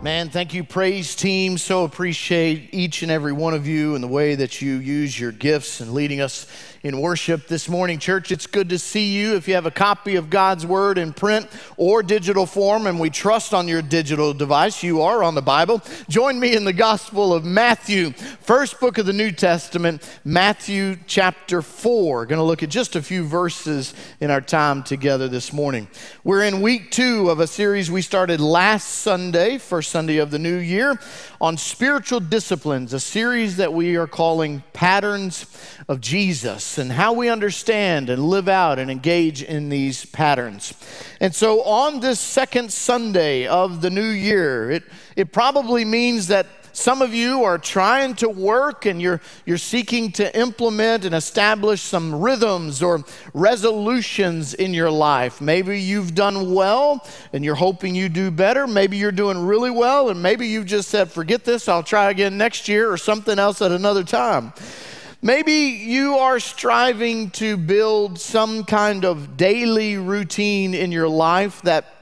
Man, thank you, praise team. So appreciate each and every one of you and the way that you use your gifts and leading us in worship this morning. Church, it's good to see you. If you have a copy of God's Word in print or digital form, and we trust on your digital device, you are on the Bible. Join me in the Gospel of Matthew, first book of the New Testament, Matthew chapter 4. Going to look at just a few verses in our time together this morning. We're in week two of a series we started last Sunday, first Sunday of the new year, on spiritual disciplines, a series that we are calling Patterns of Jesus and how we understand and live out and engage in these patterns. And so on this second Sunday of the new year, it, it probably means that some of you are trying to work and you're, you're seeking to implement and establish some rhythms or resolutions in your life. Maybe you've done well and you're hoping you do better. Maybe you're doing really well and maybe you've just said, forget this, I'll try again next year or something else at another time. Maybe you are striving to build some kind of daily routine in your life that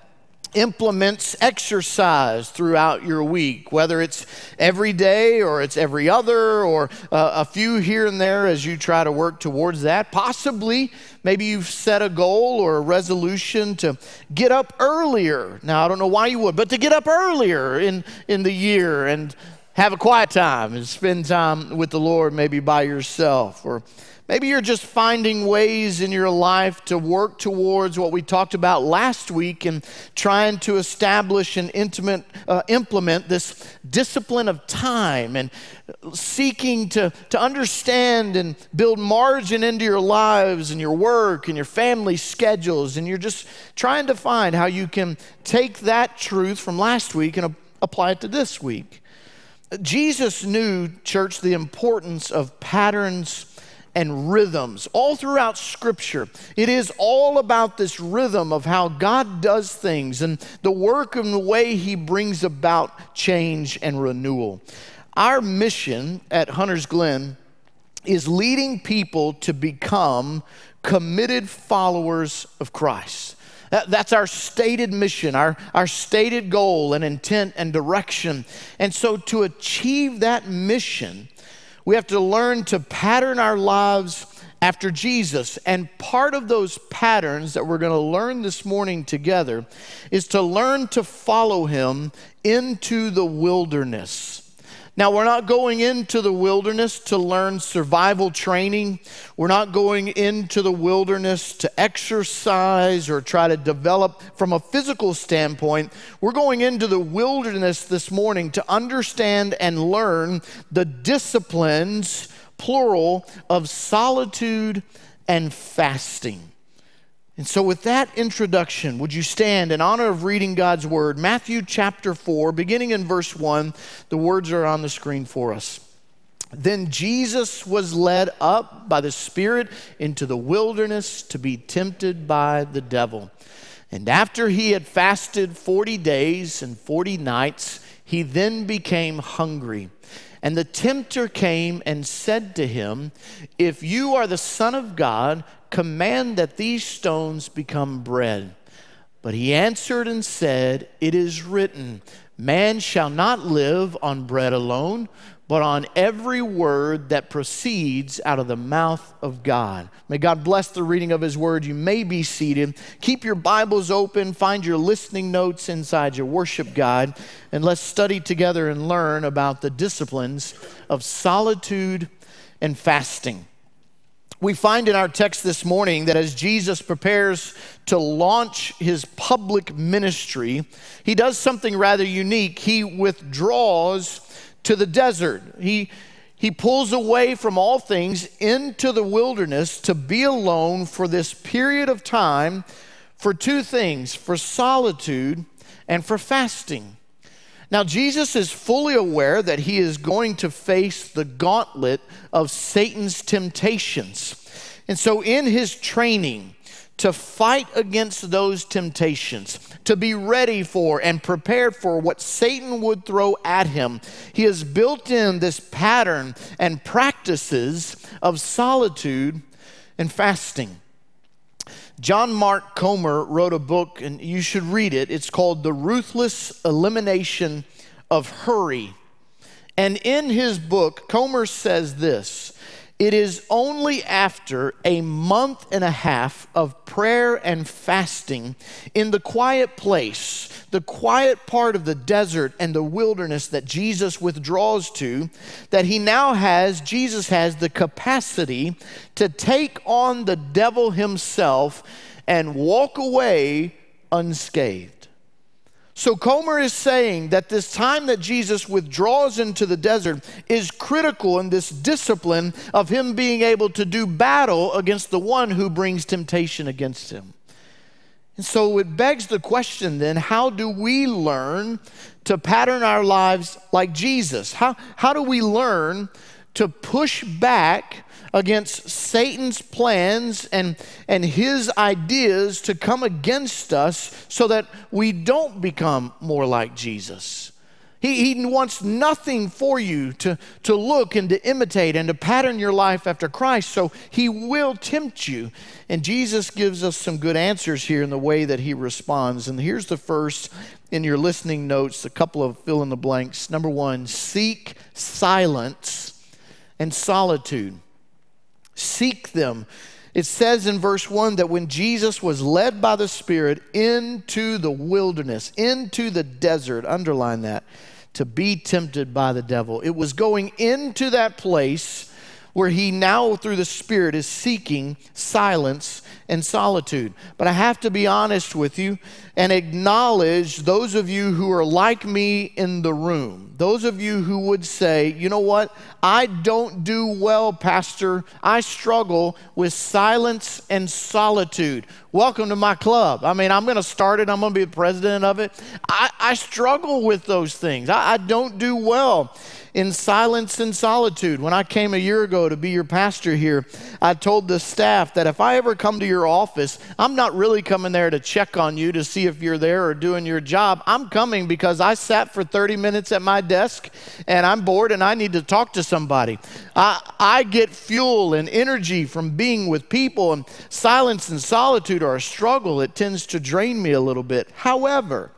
implements exercise throughout your week, whether it's every day or it's every other or uh, a few here and there as you try to work towards that. Possibly, maybe you've set a goal or a resolution to get up earlier. Now, I don't know why you would, but to get up earlier in, in the year and have a quiet time and spend time with the Lord, maybe by yourself or Maybe you're just finding ways in your life to work towards what we talked about last week and trying to establish and intimate, uh, implement this discipline of time and seeking to, to understand and build margin into your lives and your work and your family schedules. And you're just trying to find how you can take that truth from last week and apply it to this week. Jesus knew, church, the importance of patterns and rhythms all throughout Scripture. It is all about this rhythm of how God does things and the work and the way He brings about change and renewal. Our mission at Hunter's Glen is leading people to become committed followers of Christ. That's our stated mission, our, our stated goal and intent and direction. And so, to achieve that mission, we have to learn to pattern our lives after Jesus. And part of those patterns that we're going to learn this morning together is to learn to follow him into the wilderness. Now, we're not going into the wilderness to learn survival training. We're not going into the wilderness to exercise or try to develop from a physical standpoint. We're going into the wilderness this morning to understand and learn the disciplines, plural, of solitude and fasting. And so, with that introduction, would you stand in honor of reading God's word? Matthew chapter 4, beginning in verse 1, the words are on the screen for us. Then Jesus was led up by the Spirit into the wilderness to be tempted by the devil. And after he had fasted 40 days and 40 nights, he then became hungry. And the tempter came and said to him, If you are the Son of God, command that these stones become bread. But he answered and said, It is written, Man shall not live on bread alone, but on every word that proceeds out of the mouth of God. May God bless the reading of His word. You may be seated. Keep your Bibles open, find your listening notes inside your worship guide, and let's study together and learn about the disciplines of solitude and fasting. We find in our text this morning that as Jesus prepares to launch his public ministry, he does something rather unique. He withdraws to the desert. He, he pulls away from all things into the wilderness to be alone for this period of time for two things for solitude and for fasting. Now, Jesus is fully aware that he is going to face the gauntlet of Satan's temptations. And so, in his training to fight against those temptations, to be ready for and prepared for what Satan would throw at him, he has built in this pattern and practices of solitude and fasting. John Mark Comer wrote a book, and you should read it. It's called The Ruthless Elimination of hurry. And in his book, Comer says this it is only after a month and a half of prayer and fasting in the quiet place, the quiet part of the desert and the wilderness that Jesus withdraws to, that he now has, Jesus has the capacity to take on the devil himself and walk away unscathed. So, Comer is saying that this time that Jesus withdraws into the desert is critical in this discipline of him being able to do battle against the one who brings temptation against him. And so it begs the question then how do we learn to pattern our lives like Jesus? How, how do we learn to push back against Satan's plans and, and his ideas to come against us so that we don't become more like Jesus. He, he wants nothing for you to, to look and to imitate and to pattern your life after Christ, so he will tempt you. And Jesus gives us some good answers here in the way that he responds. And here's the first in your listening notes, a couple of fill in the blanks. Number one, seek silence and solitude seek them. It says in verse 1 that when Jesus was led by the Spirit into the wilderness, into the desert, underline that, to be tempted by the devil. It was going into that place where he now, through the Spirit, is seeking silence and solitude. But I have to be honest with you and acknowledge those of you who are like me in the room. Those of you who would say, you know what, I don't do well, Pastor. I struggle with silence and solitude. Welcome to my club. I mean, I'm going to start it, I'm going to be the president of it. I, I struggle with those things, I, I don't do well in silence and solitude. When I came a year ago to be your pastor here, I told the staff that if I ever come to your office, I'm not really coming there to check on you to see if you're there or doing your job. I'm coming because I sat for 30 minutes at my desk and I'm bored and I need to talk to somebody. I, I get fuel and energy from being with people, and silence and solitude are a struggle. It tends to drain me a little bit. However,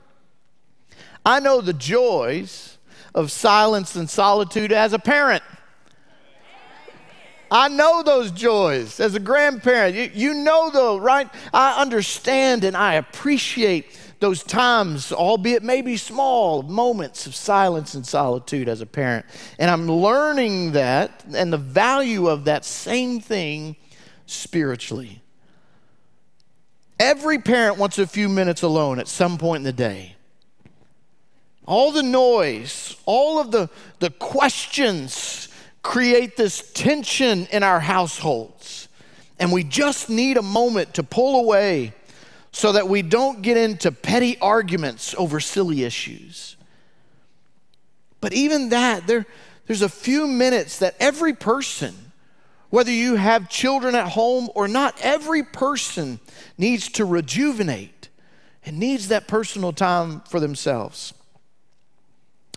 I know the joys of silence and solitude as a parent. I know those joys as a grandparent. You, you know, though, right? I understand and I appreciate those times, albeit maybe small, moments of silence and solitude as a parent. And I'm learning that and the value of that same thing spiritually. Every parent wants a few minutes alone at some point in the day all the noise, all of the, the questions create this tension in our households. And we just need a moment to pull away so that we don't get into petty arguments over silly issues. But even that, there, there's a few minutes that every person, whether you have children at home or not, every person needs to rejuvenate and needs that personal time for themselves.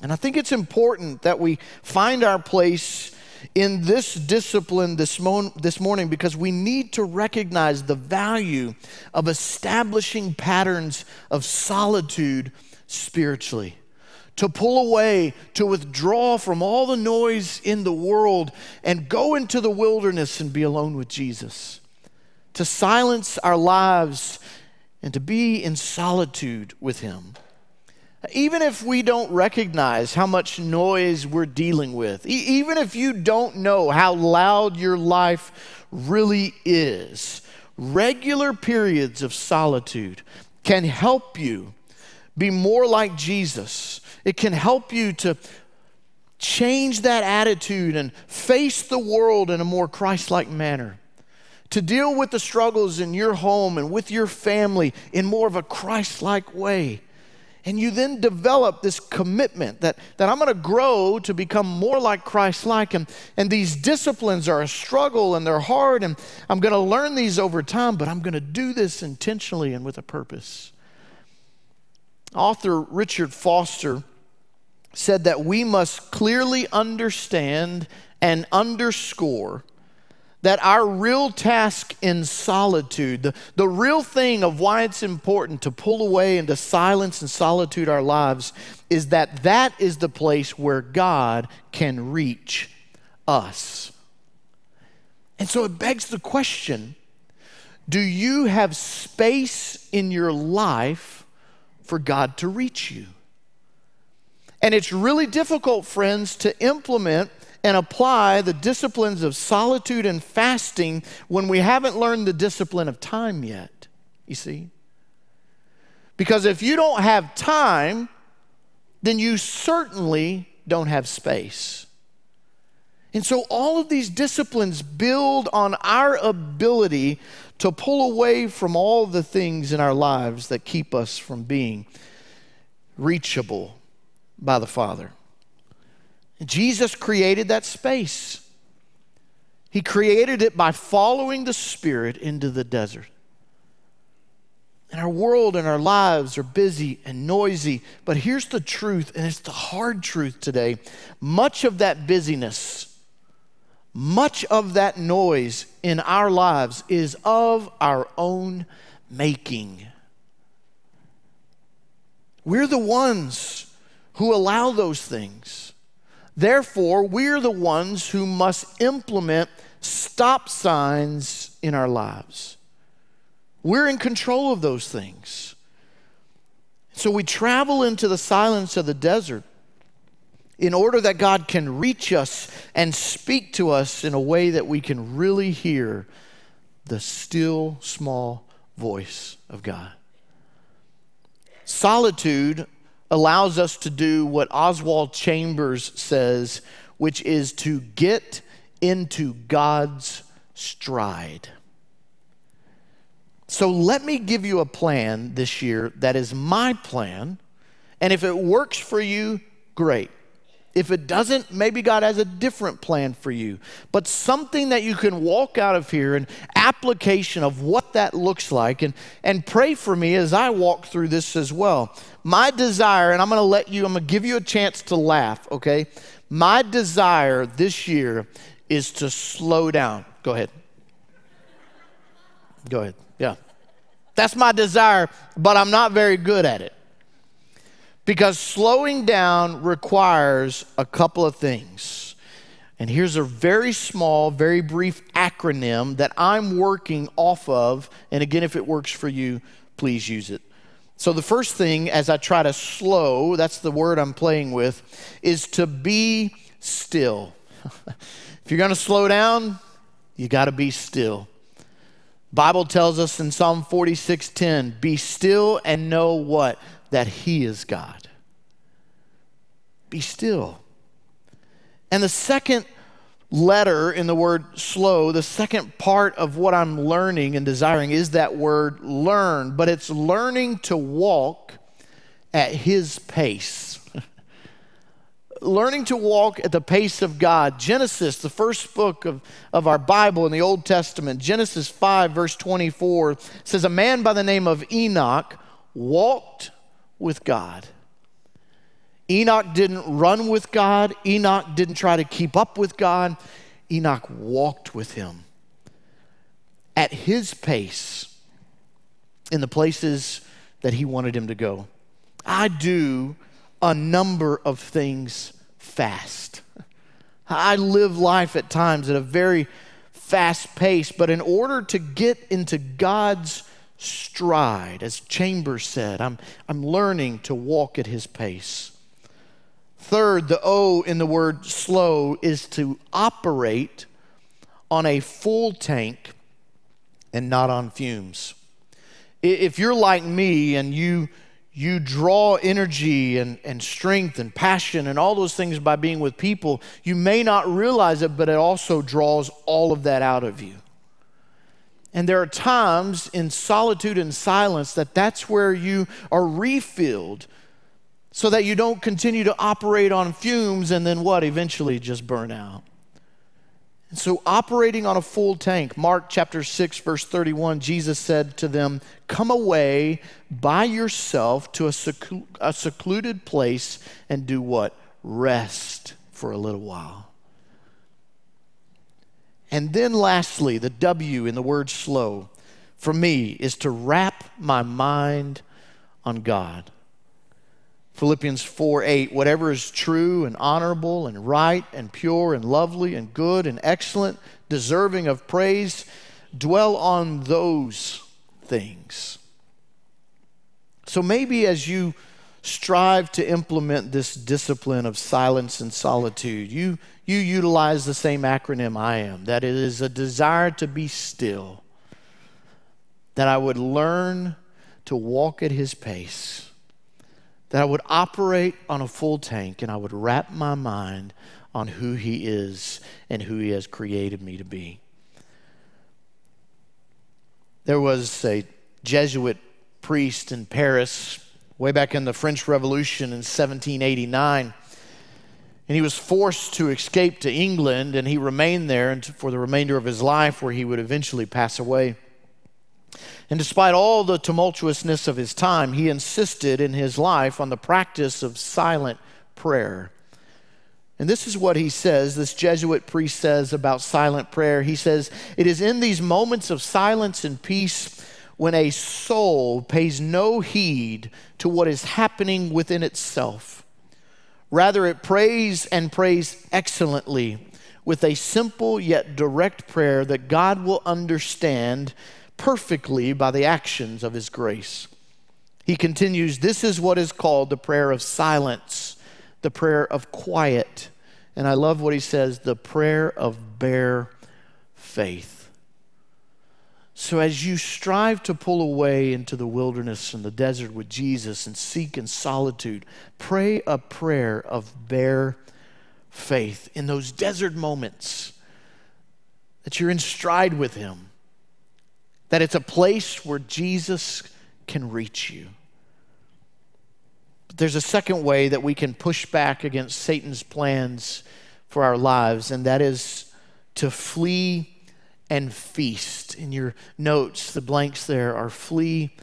And I think it's important that we find our place in this discipline this, mo- this morning because we need to recognize the value of establishing patterns of solitude spiritually. To pull away, to withdraw from all the noise in the world and go into the wilderness and be alone with Jesus. To silence our lives and to be in solitude with Him. Even if we don't recognize how much noise we're dealing with, e- even if you don't know how loud your life really is, regular periods of solitude can help you be more like Jesus. It can help you to change that attitude and face the world in a more Christ like manner. To deal with the struggles in your home and with your family in more of a Christ like way. And you then develop this commitment that, that I'm going to grow to become more like Christ like. And, and these disciplines are a struggle and they're hard. And I'm going to learn these over time, but I'm going to do this intentionally and with a purpose. Author Richard Foster said that we must clearly understand and underscore that our real task in solitude, the, the real thing of why it's important to pull away into silence and solitude our lives, is that that is the place where God can reach us. And so it begs the question do you have space in your life for God to reach you? And it's really difficult, friends, to implement and apply the disciplines of solitude and fasting when we haven't learned the discipline of time yet, you see? Because if you don't have time, then you certainly don't have space. And so all of these disciplines build on our ability to pull away from all the things in our lives that keep us from being reachable by the Father. Jesus created that space. He created it by following the Spirit into the desert. And our world and our lives are busy and noisy. But here's the truth, and it's the hard truth today. Much of that busyness, much of that noise in our lives is of our own making. We're the ones who allow those things. Therefore, we're the ones who must implement stop signs in our lives. We're in control of those things. So we travel into the silence of the desert in order that God can reach us and speak to us in a way that we can really hear the still small voice of God. Solitude allows us to do what Oswald Chambers says, which is to get into God's stride. So let me give you a plan this year that is my plan. And if it works for you, great. If it doesn't, maybe God has a different plan for you. But something that you can walk out of here, an application of what that looks like, and, and pray for me as I walk through this as well. My desire, and I'm gonna let you, I'm gonna give you a chance to laugh, okay? My desire this year is to slow down. Go ahead. Go ahead. Yeah. That's my desire, but I'm not very good at it. Because slowing down requires a couple of things. And here's a very small, very brief acronym that I'm working off of. And again, if it works for you, please use it. So, the first thing as I try to slow, that's the word I'm playing with, is to be still. if you're going to slow down, you got to be still. Bible tells us in Psalm 46:10, "Be still and know what that He is God. Be still. And the second letter in the word slow, the second part of what I'm learning and desiring is that word learn, but it's learning to walk at His pace. learning to walk at the pace of God. Genesis, the first book of, of our Bible in the Old Testament, Genesis 5, verse 24, says, A man by the name of Enoch walked with God. Enoch didn't run with God, Enoch didn't try to keep up with God. Enoch walked with him at his pace in the places that he wanted him to go. I do a number of things fast. I live life at times at a very fast pace, but in order to get into God's stride. As Chambers said, I'm, I'm learning to walk at his pace. Third, the O in the word slow is to operate on a full tank and not on fumes. If you're like me and you you draw energy and, and strength and passion and all those things by being with people, you may not realize it, but it also draws all of that out of you. And there are times in solitude and silence that that's where you are refilled so that you don't continue to operate on fumes and then what? Eventually just burn out. And so, operating on a full tank, Mark chapter 6, verse 31, Jesus said to them, Come away by yourself to a, seclu- a secluded place and do what? Rest for a little while. And then lastly, the W in the word slow for me is to wrap my mind on God. Philippians 4 8, whatever is true and honorable and right and pure and lovely and good and excellent, deserving of praise, dwell on those things. So maybe as you strive to implement this discipline of silence and solitude, you, you utilize the same acronym I am that it is a desire to be still, that I would learn to walk at His pace that I would operate on a full tank and I would wrap my mind on who He is and who He has created me to be. There was a Jesuit priest in Paris way back in the French Revolution in 1789. And he was forced to escape to England, and he remained there for the remainder of his life, where he would eventually pass away. And despite all the tumultuousness of his time, he insisted in his life on the practice of silent prayer. And this is what he says, this Jesuit priest says about silent prayer. He says, It is in these moments of silence and peace when a soul pays no heed to what is happening within itself. Rather, it prays and prays excellently with a simple yet direct prayer that God will understand perfectly by the actions of His grace. He continues, This is what is called the prayer of silence, the prayer of quiet. And I love what he says the prayer of bare faith. So, as you strive to pull away into the wilderness and the desert with Jesus and seek in solitude, pray a prayer of bare faith in those desert moments that you're in stride with Him that it's a place where Jesus can reach you. But there's a second way that we can push back against Satan's plans for our lives, and that is to flee and feast. In your notes, the blanks there are flee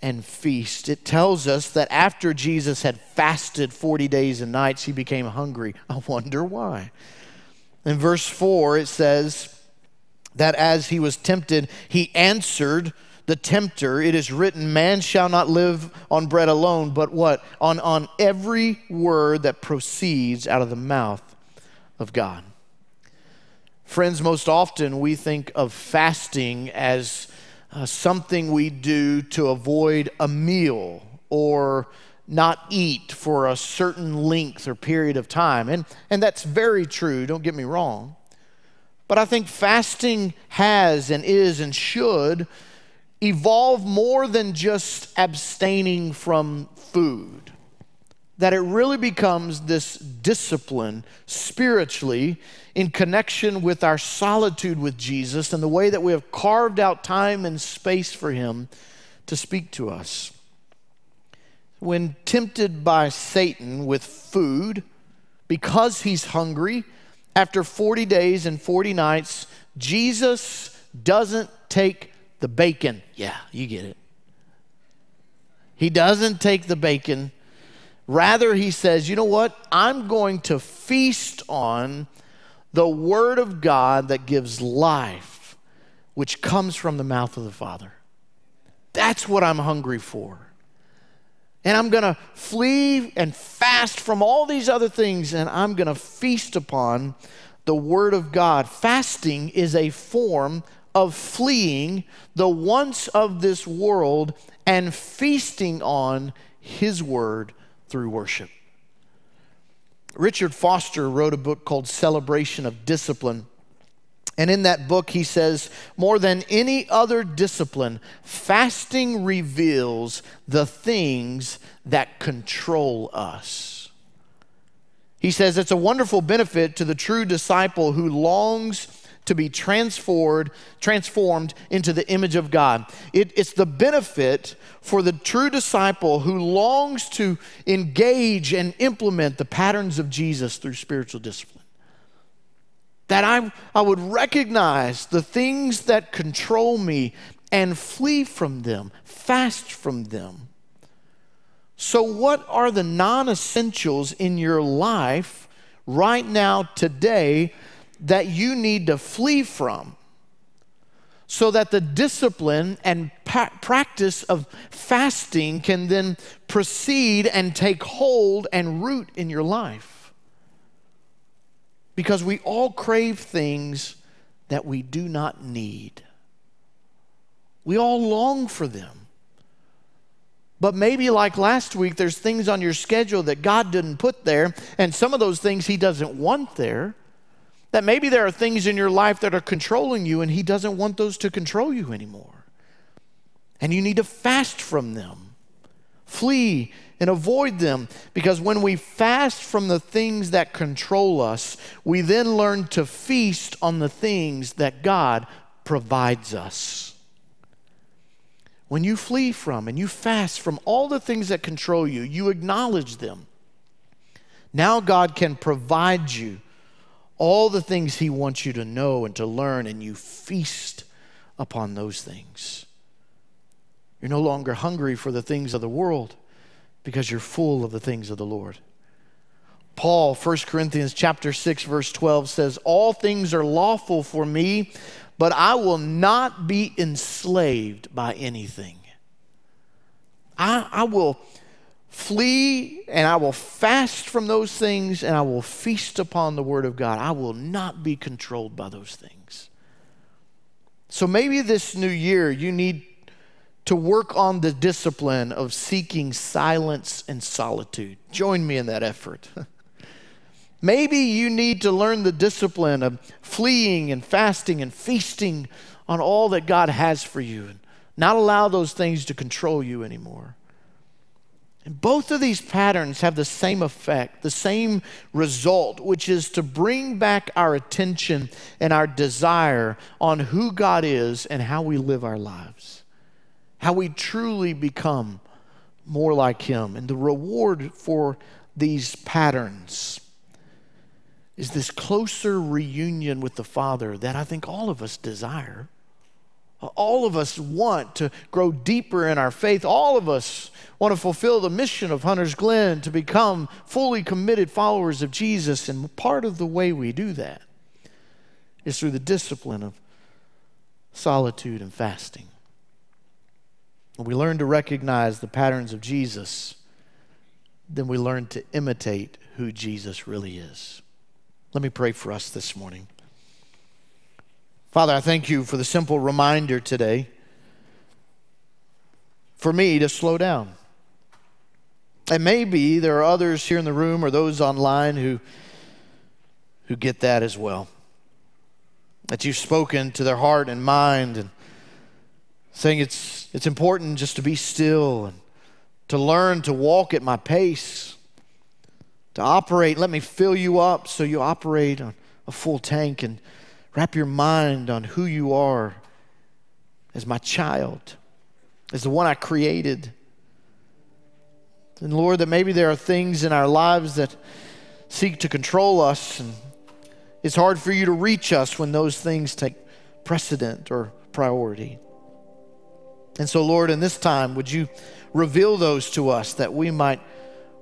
and feast. It tells us that after Jesus had fasted 40 days and nights, he became hungry. I wonder why. In verse 4, it says, that as he was tempted, he answered the tempter, It is written, Man shall not live on bread alone, but what? On, on every word that proceeds out of the mouth of God. Friends, most often we think of fasting as uh, something we do to avoid a meal or not eat for a certain length or period of time. And, and that's very true, don't get me wrong. But I think fasting has and is and should evolve more than just abstaining from food. That it really becomes this discipline spiritually in connection with our solitude with Jesus and the way that we have carved out time and space for Him to speak to us. When tempted by Satan with food, because he's hungry, after 40 days and 40 nights, Jesus doesn't take the bacon. Yeah, you get it. He doesn't take the bacon. Rather, he says, you know what? I'm going to feast on the Word of God that gives life, which comes from the mouth of the Father. That's what I'm hungry for. And I'm going to flee and fast from all these other things, and I'm going to feast upon the Word of God. Fasting is a form of fleeing the wants of this world and feasting on His Word through worship. Richard Foster wrote a book called Celebration of Discipline. And in that book, he says, more than any other discipline, fasting reveals the things that control us. He says it's a wonderful benefit to the true disciple who longs to be transformed, transformed into the image of God. It, it's the benefit for the true disciple who longs to engage and implement the patterns of Jesus through spiritual discipline that I, I would recognize the things that control me and flee from them, fast from them. So, what are the non essentials in your life right now, today, that you need to flee from so that the discipline and pa- practice of fasting can then proceed and take hold and root in your life. Because we all crave things that we do not need. We all long for them. But maybe, like last week, there's things on your schedule that God didn't put there, and some of those things He doesn't want there. That maybe there are things in your life that are controlling you, and He doesn't want those to control you anymore. And you need to fast from them, flee and avoid them, because when we fast from the things that control us, we then learn to feast on the things that God provides us. When you flee from and you fast from all the things that control you, you acknowledge them. Now God can provide you all the things He wants you to know and to learn, and you feast upon those things. You're no longer hungry for the things of the world because you're full of the things of the Lord. Paul, 1 Corinthians chapter 6 verse 12 says, "All things are lawful for me, but I will not be enslaved by anything. I, I will flee and I will fast from those things and I will feast upon the Word of God. I will not be controlled by those things. So maybe this new year you need to work on the discipline of seeking silence and solitude. Join me in that effort. Maybe you need to learn the discipline of fleeing and fasting and feasting on all that God has for you and not allow those things to control you anymore. Both of these patterns have the same effect, the same result, which is to bring back our attention and our desire on who God is and how we live our lives, how we truly become more like Him. And the reward for these patterns is this closer reunion with the Father that I think all of us desire. All of us want to grow deeper in our faith. All of us want to fulfill the mission of Hunter's Glen to become fully committed followers of Jesus. And part of the way we do that is through the discipline of solitude and fasting. When we learn to recognize the patterns of Jesus, then we learn to imitate who Jesus really is. Let me pray for us this morning. Father, I thank you for the simple reminder today for me to slow down. And maybe there are others here in the room or those online who, who get that as well. That you've spoken to their heart and mind and saying it's, it's important just to be still and to learn to walk at my pace to operate. Let me fill you up so you operate on a full tank and wrap your mind on who you are as my child, as the one I created. And Lord, that maybe there are things in our lives that seek to control us, and it's hard for you to reach us when those things take precedent or priority. And so, Lord, in this time, would you reveal those to us that we might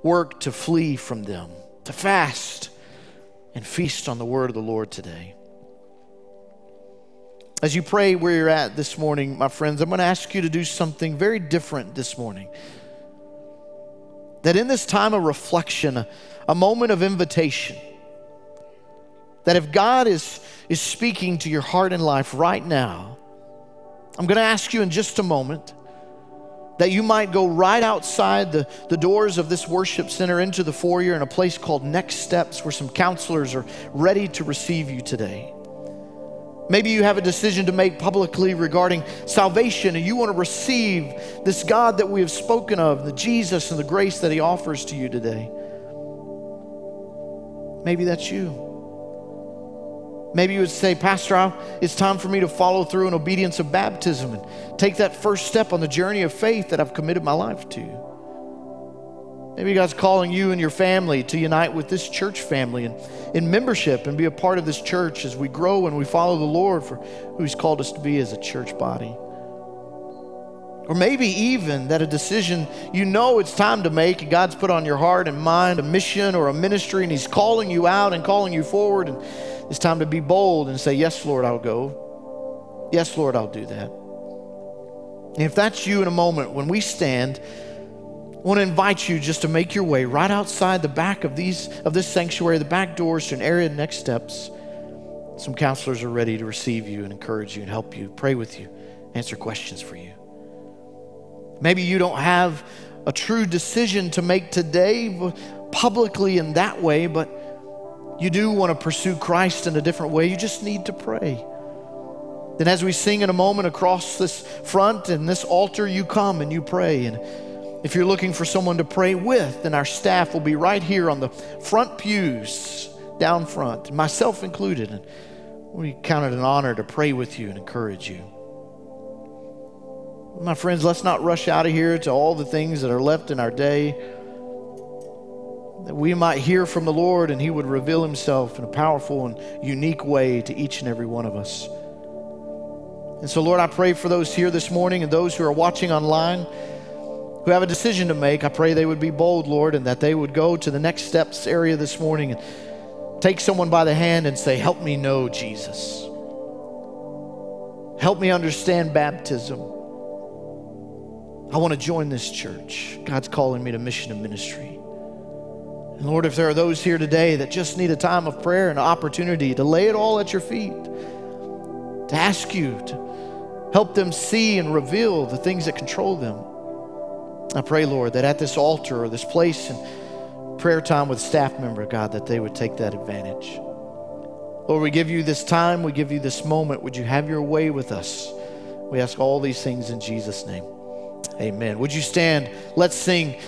work to flee from them, to fast and feast on the word of the Lord today. As you pray where you're at this morning, my friends, I'm going to ask you to do something very different this morning. That in this time of reflection, a moment of invitation, that if God is, is speaking to your heart and life right now, I'm going to ask you in just a moment that you might go right outside the, the doors of this worship center into the foyer in a place called Next Steps where some counselors are ready to receive you today. Maybe you have a decision to make publicly regarding salvation and you want to receive this God that we have spoken of, the Jesus and the grace that He offers to you today. Maybe that's you. Maybe you would say, Pastor, it's time for me to follow through in obedience of baptism and take that first step on the journey of faith that I've committed my life to. Maybe God's calling you and your family to unite with this church family and in membership and be a part of this church as we grow and we follow the Lord for who He's called us to be as a church body. Or maybe even that a decision you know it's time to make and God's put on your heart and mind a mission or a ministry and He's calling you out and calling you forward and it's time to be bold and say, Yes, Lord, I'll go. Yes, Lord, I'll do that. And if that's you in a moment when we stand, I want to invite you just to make your way right outside the back of these of this sanctuary, the back doors to an area of next steps. Some counselors are ready to receive you and encourage you and help you, pray with you, answer questions for you. Maybe you don't have a true decision to make today publicly in that way, but you do want to pursue Christ in a different way. You just need to pray. Then, as we sing in a moment across this front and this altar, you come and you pray. And if you're looking for someone to pray with, then our staff will be right here on the front pews down front, myself included. And we count it an honor to pray with you and encourage you. My friends, let's not rush out of here to all the things that are left in our day. That we might hear from the Lord and He would reveal Himself in a powerful and unique way to each and every one of us. And so, Lord, I pray for those here this morning and those who are watching online who have a decision to make, I pray they would be bold, Lord, and that they would go to the next steps area this morning and take someone by the hand and say, Help me know Jesus. Help me understand baptism. I want to join this church. God's calling me to mission and ministry. And Lord, if there are those here today that just need a time of prayer and an opportunity to lay it all at your feet, to ask you to help them see and reveal the things that control them. I pray, Lord, that at this altar or this place and prayer time with staff member, God, that they would take that advantage. Lord, we give you this time, we give you this moment. Would you have your way with us? We ask all these things in Jesus' name. Amen. Would you stand? Let's sing.